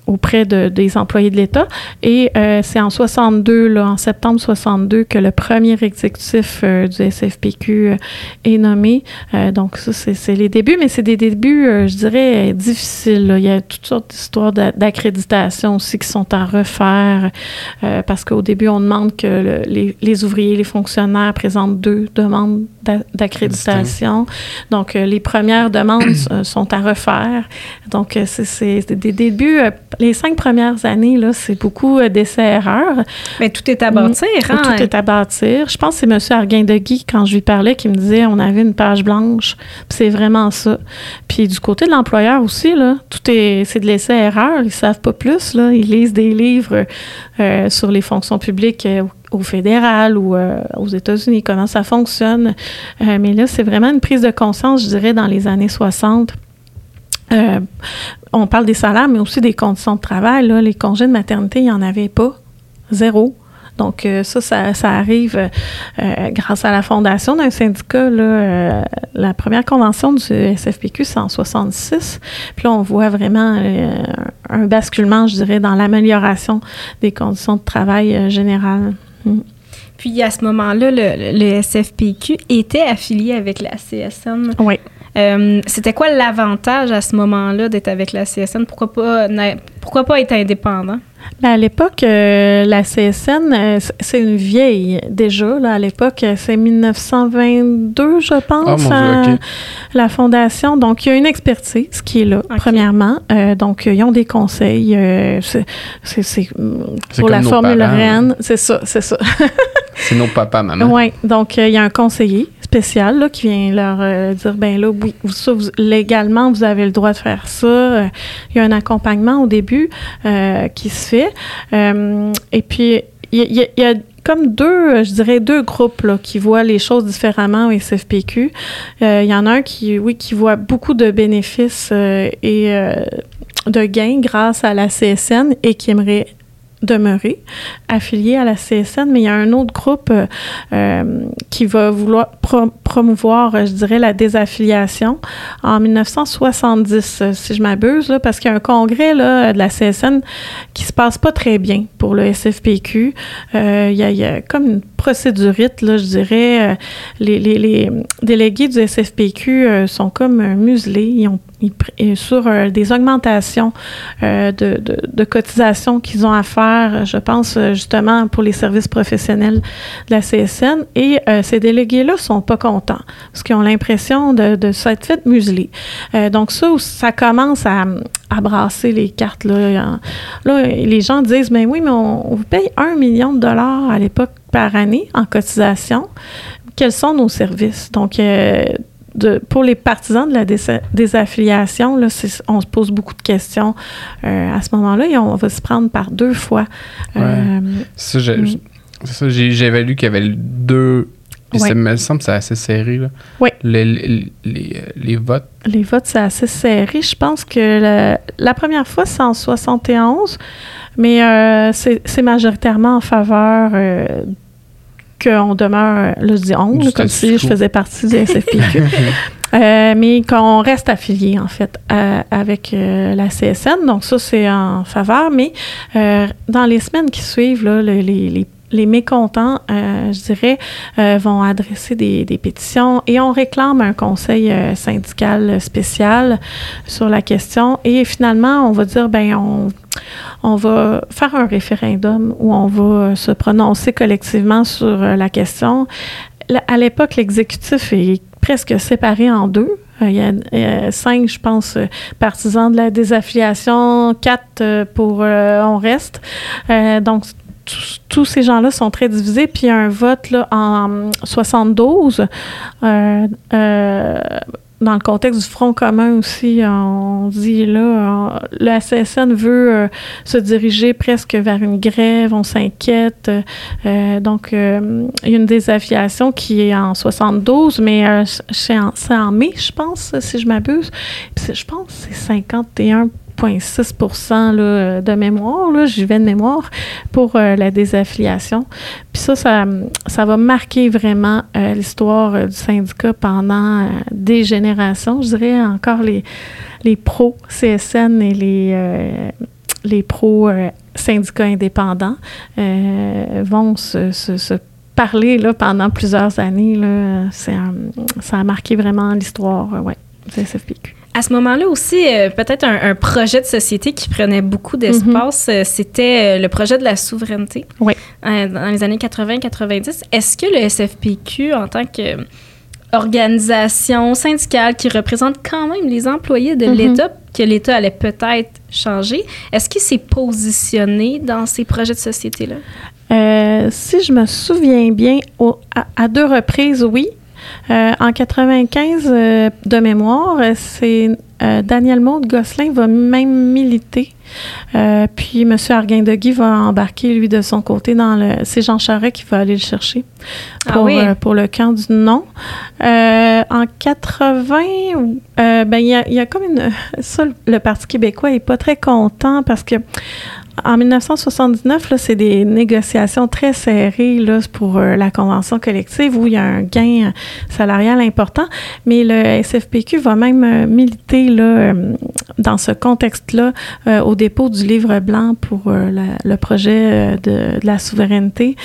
auprès de, des employés de l'État. Et c'est en 62, là, en septembre 62, que le premier exécutif du SFPQ est nommé. donc, ça, c'est les débuts, mais c'est des débuts, euh, je dirais, difficiles. Il y a toutes sortes d'histoires d'accréditation aussi qui sont à refaire euh, parce qu'au début, on demande que les, les, ouvriers, les fonctionnaires présentent deux demandes d'accréditation. Donc, euh, les premières demandes sont à refaire. Donc, c'est des débuts. les cinq premières années, là, c'est beaucoup d'essais-erreurs. Mais tout est à bâtir, hein? Tout est à bâtir. Je pense que c'est M. Arguin-de-Guy, quand je lui parlais, qui me disait on avait une page blanche. C'est vraiment ça. Puis du côté de l'employeur aussi, là, tout est, c'est de l'essai-erreur. Ils savent pas plus. Là. Ils lisent des livres euh, sur les fonctions publiques euh, au fédéral ou euh, aux États-Unis, comment ça fonctionne. mais là, c'est vraiment une prise de conscience, je dirais, dans les années 60. on parle des salaires, mais aussi des conditions de travail. Là. Les congés de maternité, il n'y en avait pas. Zéro. Donc, euh, ça, ça, arrive euh, grâce à la fondation d'un syndicat. Là, euh, la première convention du SFPQ, c'est en 66. Puis là, on voit vraiment un basculement, je dirais, dans l'amélioration des conditions de travail générales. Mm. Puis à ce moment-là, le, le, SFPQ était affilié avec la CSN. Oui. C'était quoi l'avantage à ce moment-là d'être avec la CSN? Pourquoi pas, pourquoi pas être indépendant? Ben, à l'époque, euh, la CSN, euh, c'est une vieille déjà. Là, à l'époque, euh, c'est 1922, je pense, oh, la fondation. Donc, il y a une expertise qui est là, premièrement. donc, ils ont des conseils. c'est pour la formule REN. C'est ça, c'est ça. c'est nos papas, maman. Oui. Donc, il y a un conseiller spécial là, qui vient leur dire ben là, oui, ça, légalement, vous avez le droit de faire ça. Il y a un accompagnement au début qui se fait euh, et puis, il y, a comme deux, je dirais deux groupes là, qui voient les choses différemment au SFPQ. Euh, il y en a un qui, oui, qui voit beaucoup de bénéfices euh, et de gains grâce à la CSN et qui aimerait demeurer affilié à la CSN, mais il y a un autre groupe euh, euh, qui va vouloir promouvoir, je dirais, la désaffiliation en 1970, si je m'abuse, parce qu'il y a un congrès là, de la CSN qui se passe pas très bien pour le SFPQ. Euh, il, y a, comme une procédurite, là, je dirais. Les, délégués du SFPQ sont comme muselés. Ils ont sur euh, des augmentations euh, de, cotisations qu'ils ont à faire, je pense euh, justement pour les services professionnels de la CSN. Et ces délégués-là sont pas contents mécontents, parce qu'ils ont l'impression de, de s'être fait museler. Euh, donc ça, ça commence à, à brasser les cartes. Là. là, les gens disent, mais oui, mais on, vous paye un million de dollars à l'époque par année en cotisation. Quels sont nos services? Donc, euh, de, pour les partisans de la désaffiliation, là, on se pose beaucoup de questions euh, à ce moment-là et on va se prendre par deux fois. Euh, ça, mm. j'avais lu qu'il y avait deux. Ça me semble que c'est assez serré. Là. Oui. Les, les, les, votes. Les votes, c'est assez serré. Je pense que la, première fois, c'est en 71, mais euh, c'est majoritairement en faveur qu'on demeure, là je dis on, comme si je faisais partie du SFPQ, euh, mais qu'on reste affilié en fait avec euh, la CSN. Donc ça, c'est en faveur, mais euh, dans les semaines qui suivent, là, les, les les mécontents, je dirais, vont adresser des, pétitions et on réclame un conseil syndical spécial sur la question. Et finalement, on va dire, ben on va faire un référendum où on va se prononcer collectivement sur euh, la question. À l'époque, l'exécutif est presque séparé en deux. Euh, il y a cinq, je pense, euh, partisans de la désaffiliation, quatre pour On reste. donc, tous ces gens-là sont très divisés. Puis il y a un vote là, en 72 dans le contexte du Front commun aussi, on dit là, le SSN veut euh, se diriger presque vers une grève, on s'inquiète. Euh, donc, euh, il y a une désaffiliation qui est en 72, mais c'est en, en, mai, je pense, si je m'abuse. Je pense que c'est 51 0,6 de mémoire, là, j'y vais de mémoire, pour euh, la désaffiliation. Puis ça, ça, va marquer vraiment euh, l'histoire euh, du syndicat pendant des générations. Je dirais encore les, les pros CSN et les, les pros syndicats indépendants vont se, parler là, pendant plusieurs années. Là. ça a marqué vraiment l'histoire ouais, du SFPQ. À ce moment-là aussi, euh, peut-être un, projet de société qui prenait beaucoup d'espace, mhm. euh, c'était euh, le projet de la souveraineté. Oui. dans les années 80-90. Est-ce que le SFPQ, en tant que organisation syndicale qui représente quand même les employés de mhm. l'État, que l'État allait peut-être changer, est-ce qu'il s'est positionné dans ces projets de société-là? si je me souviens bien, à, deux reprises, oui. Euh, en 95, euh, de mémoire, c'est euh, Daniel Maud Gosselin va même militer. puis M. Arguindegui va embarquer, lui, de son côté, dans le. C'est Jean Charest qui va aller le chercher ah pour, pour le camp du non. en 80, ben, il y a, y a, comme une. Ça, le Parti québécois n'est pas très content parce que en 1979, c'est des négociations très serrées là, pour euh, la convention collective où il y a un gain salarial important, mais le SFPQ va même euh, militer là, euh, dans ce contexte-là au dépôt du livre blanc pour le projet de, la souveraineté.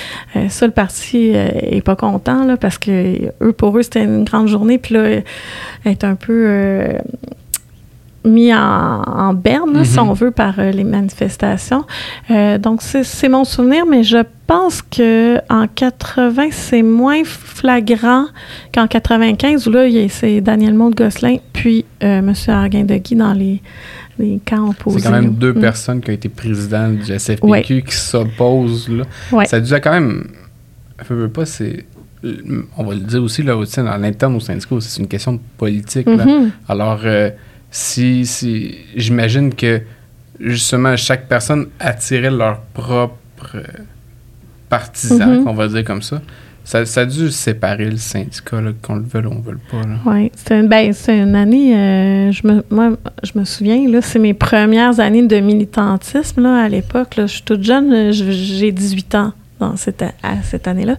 ça, le parti est pas content là, parce que eux, pour eux, c'était une grande journée, puis là, être un peu mis en, berne, si mhm. on veut, par euh, les manifestations. Euh, donc, c'est mon souvenir, mais je pense que en 80, c'est moins flagrant qu'en 95, où là, c'est Daniel Maud-Gosselin, puis euh, M. Arguin-Deguy dans les, les camps opposés. C'est quand même deux mm. personnes qui ont été présidentes du SFPQ qui s'opposent. Là. Ça disait quand même... Je veux pas, c'est on va le dire aussi, là, dans l'interne au syndicat, c'est une question politique. Mm-hmm. Alors, si, si j'imagine que justement chaque personne attirait leur propre partisan, mhm. on va dire comme ça. Ça, ça, a dû séparer le syndicat, qu'on le veuille ou on ne veut pas. Oui, c'est une, ben, une, année, euh, je me, moi, je me souviens, là, c'est mes premières années de militantisme là, à l'époque. Je suis toute jeune, j'ai 18 ans à cette année-là.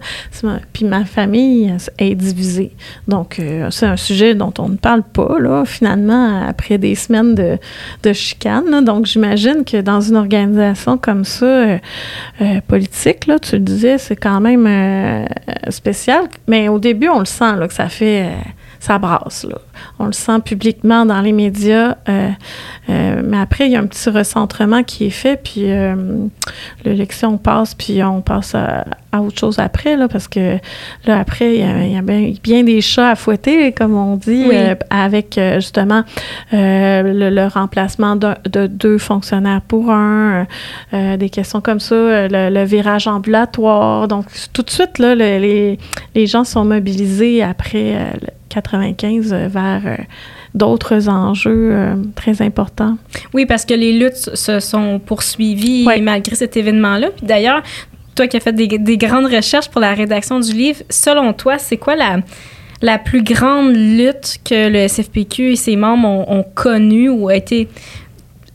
Puis ma famille est divisée. Donc, euh, c'est un sujet dont on ne parle pas, là, finalement, après des semaines de, de chicane. Donc, j'imagine que dans une organisation comme ça, euh, euh, politique, là, tu le disais, c'est quand même spécial. Mais au début, on le sent, que ça fait ça brasse. Là. On le sent publiquement dans les médias, euh, euh, mais après, il y a un petit recentrement qui est fait, puis euh, l'élection passe, puis on passe à, autre chose après, là, parce que là, après, il y a, bien, des chats à fouetter, comme on dit, avec justement le, remplacement de, deux fonctionnaires pour un, des questions comme ça, le, virage ambulatoire. Donc, tout de suite, là, les, les gens sont mobilisés après 95 euh, vers euh, d'autres enjeux euh, très importants. Oui, parce que les luttes se sont poursuivies malgré cet événement-là. Puis d'ailleurs, toi qui as fait des, grandes recherches pour la rédaction du livre, selon toi, c'est quoi la, la plus grande lutte que le SFPQ et ses membres ont, connue ou a été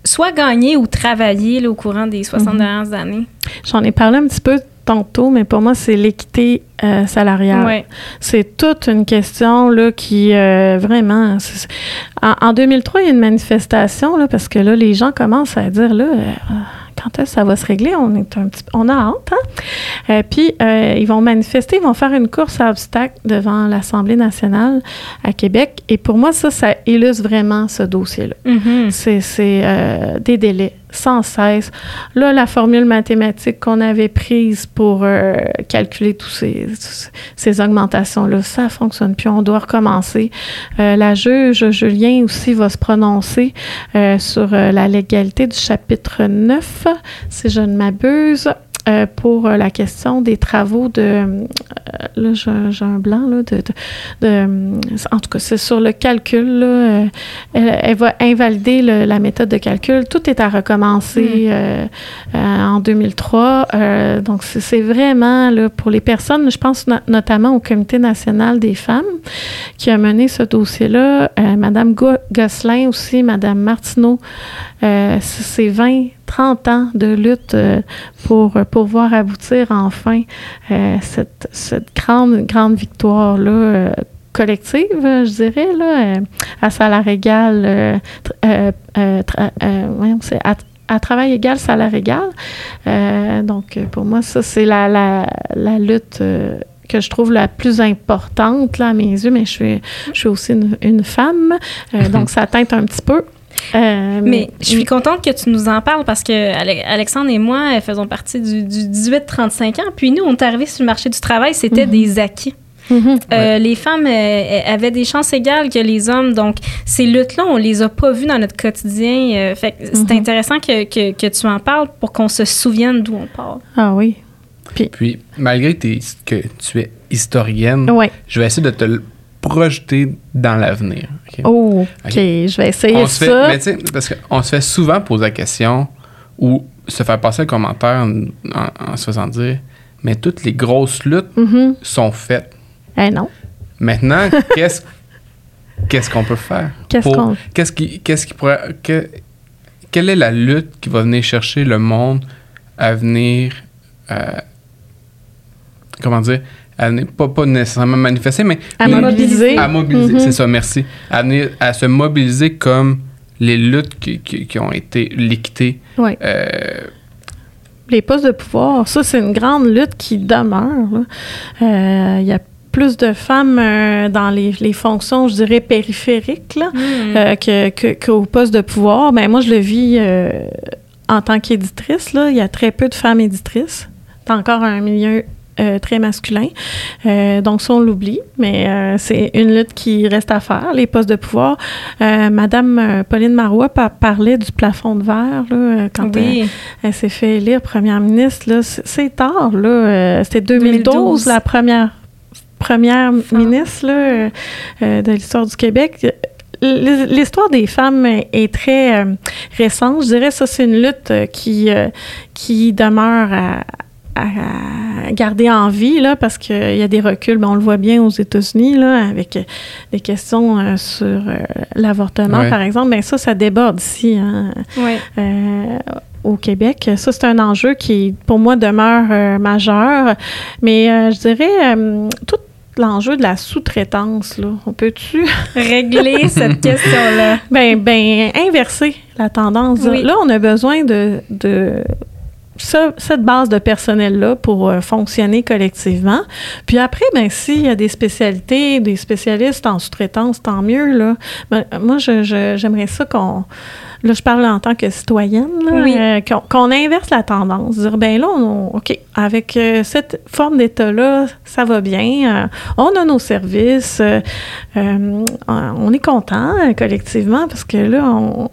soit gagnée ou travaillée au courant des 60 mhm. dernières années? J'en ai parlé un petit peu tantôt, mais pour moi, c'est l'équité euh, salariale. C'est toute une question là, qui euh, vraiment. En, 2003, il y a une manifestation là, parce que là, les gens commencent à dire là. Euh, quand est-ce que ça va se régler? On, est un petit, on a hâte. Hein? puis, ils vont manifester, ils vont faire une course à obstacles devant l'Assemblée nationale à Québec. Et pour moi, ça, ça illustre vraiment ce dossier-là. Mm-hmm. C'est des délais sans cesse. Là, la formule mathématique qu'on avait prise pour euh, calculer tous ces, augmentations-là, ça ne fonctionne plus. On doit recommencer. Euh, la juge Julien aussi va se prononcer euh, sur la légalité du chapitre 9, si je ne m'abuse. Euh, pour euh, la question des travaux de. Euh, là, j'ai un blanc, là, de, de, en tout cas, c'est sur le calcul. Là, elle, va invalider la méthode de calcul. Tout est à recommencer mm. en 2003. donc, c'est vraiment là, pour les personnes, je pense notamment au Comité national des femmes qui a mené ce dossier-là. Madame Gosselin aussi, Madame Martineau. c'est 20 30 ans de lutte euh, pour, pour voir aboutir enfin euh, cette, cette, grande, grande victoire-là euh, collective, je dirais, là, à salaire égal, à, travail égal, salaire égal. donc, pour moi, ça, c'est la, la, la lutte que je trouve la plus importante là, à mes yeux, mais je suis, je suis aussi une, une femme, donc ça teinte un petit peu. Euh, mais je suis contente que tu nous en parles parce que Alexandre et moi euh, faisons partie du, 18-35 ans. Puis nous, on est arrivés sur le marché du travail, c'était mhm. des acquis. Mhm. Euh, les femmes avaient des chances égales que les hommes. Donc, ces luttes-là, on les a pas vues dans notre quotidien. fait c'est mhm. intéressant que, que, tu en parles pour qu'on se souvienne d'où on parle. Ah oui. Puis, Puis malgré que tu es historienne, je vais essayer de te projeter dans l'avenir. Oh, OK. Je vais essayer ça. mais parce qu'on se fait souvent poser la question ou se faire passer le commentaire en, se faisant dire mais toutes les grosses luttes mm-hmm. sont faites. Eh non. Maintenant, qu'est-ce qu'est-ce qu'on peut faire? Qu'est-ce qu'on... Qu'est-ce qui, qu'est-ce qui pourrait... quelle est la lutte qui va venir chercher le monde à venir... Euh, comment dire? À pas, pas nécessairement manifester, mais à mobiliser. À mobiliser, mm-hmm. c'est ça, merci. À, à se mobiliser comme les luttes qui, qui, ont été liquidées. Oui. Euh, les postes de pouvoir, ça, c'est une grande lutte qui demeure. Euh, il y a plus de femmes euh, dans les, les, fonctions, je dirais, périphériques là, mm. que, que, qu'au poste de pouvoir. Ben, moi, je le vis en tant qu'éditrice. Il y a très peu de femmes éditrices. C'est encore un milieu euh, très masculin. Euh, donc, ça, on l'oublie, mais euh, c'est une lutte qui reste à faire, les postes de pouvoir. Madame Pauline Marois parlait du plafond de verre là, quand elle, s'est fait élire première ministre. C'est tard, là. C'était 2012, la première première ministre là, de l'histoire du Québec l'histoire des femmes est très récente. Je dirais ça, c'est une lutte qui, qui demeure à, à, garder en vie, là, parce qu'il y a des reculs, ben, on le voit bien aux États-Unis, là, avec euh, des questions euh, sur euh, l'avortement, par exemple. mais ben, ça, ça déborde ici, hein, au Québec. Ça, c'est un enjeu qui, pour moi, demeure majeur. Mais je dirais, tout l'enjeu de la sous-traitance, là. On peut-tu régler cette question-là? Ben, ben, inverser la tendance. Là, on a besoin de, cette base de personnel-là pour euh, fonctionner collectivement. Puis après, ben s'il y a des spécialités, des spécialistes en sous-traitance, tant mieux. Là. Ben, moi, j'aimerais ça qu'on là, je parle en tant que citoyenne, euh, qu'on inverse la tendance. Dire, ben là, OK, avec euh, cette forme d'État-là, ça va bien. Euh, on a nos services. on est content collectivement parce que là,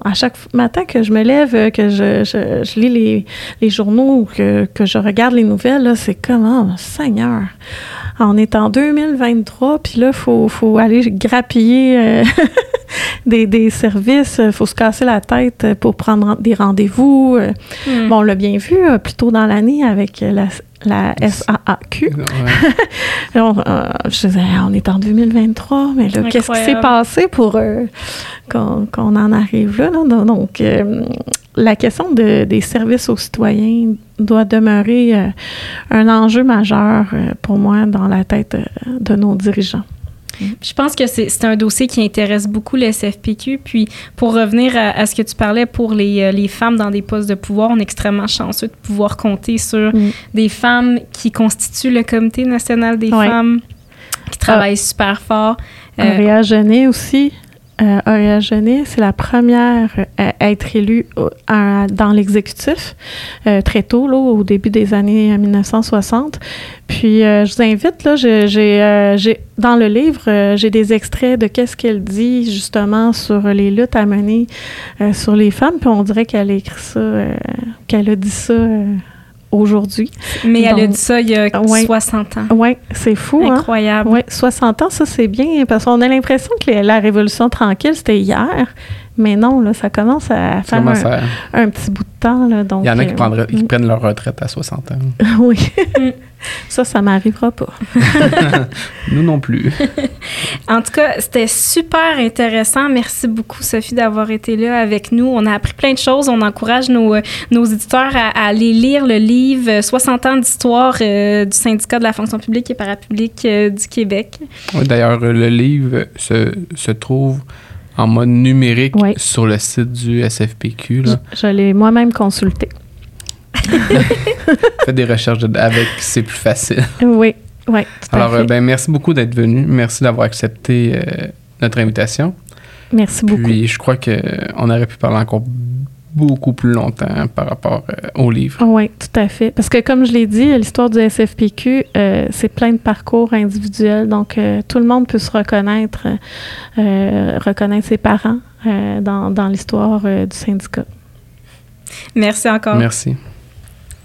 à chaque matin que je me lève, que je, lis les, les, journaux ou que, que, je regarde les nouvelles, c'est comme, oh, Seigneur, on est en 2023, puis là, il faut, faut aller grappiller des, des, services. Il faut se casser la tête pour prendre des rendez-vous. Hmm. Bon, on l'a bien vu euh, plus tôt dans l'année avec la, la SAAQ. Euh, je disais, on est en 2023, mais là, qu'est-ce qui s'est passé pour euh, qu'on en arrive là? Donc, la question de, des services aux citoyens doit demeurer un enjeu majeur pour moi dans la tête de nos dirigeants. Je pense que c'est un dossier qui intéresse beaucoup le SFPQ. Puis, pour revenir à, ce que tu parlais pour les, euh, les, femmes dans des postes de pouvoir, on est extrêmement chanceux de pouvoir compter sur mm. des femmes qui constituent le Comité national des femmes, qui travaillent ah. super fort. Euh, Genet aussi, euh, Genet, c'est la première à être élue euh, dans l'exécutif euh, très tôt, là, au début des années 1960. Puis, je vous invite, là, j'ai, dans le livre, j'ai des extraits de qu'est-ce qu'elle dit justement sur les luttes à mener sur les femmes. Puis, on dirait qu'elle a écrit ça, qu'elle a dit ça aujourd'hui. Mais elle a dit ça il y a 60 ans. Oui, c'est fou. Hein? Incroyable. Oui, 60 ans, ça c'est bien parce qu'on a l'impression que la révolution tranquille, c'était hier. Mais non, là, ça commence à faire un, petit bout de temps. Là, donc, il y en a qui, euh, qui mm. prennent leur retraite à 60 ans. oui. ça, ça m'arrivera pas. Nous non plus. en tout cas, c'était super intéressant. Merci beaucoup, Sophie, d'avoir été là avec nous. On a appris plein de choses. On encourage nos, nos éditeurs à, aller lire le livre 60 ans d'histoire euh, du syndicat de la fonction publique et parapublique euh, du Québec. D'ailleurs, le livre se, se trouve en mode numérique sur le site du SFPQ. Je, l'ai moi-même consulté. Faites des recherches avec, c'est plus facile. Oui, oui. Alors, euh, ben, merci beaucoup d'être venu. Merci d'avoir accepté euh, notre invitation. Merci beaucoup. Puis, je crois qu'on aurait pu parler encore beaucoup plus longtemps par rapport euh, au livre. Oui, tout à fait. Parce que comme je l'ai dit, l'histoire du SFPQ, euh, c'est plein de parcours individuels. Donc, euh, tout le monde peut se reconnaître, reconnaître ses parents dans, dans l'histoire du syndicat. Merci encore. Merci.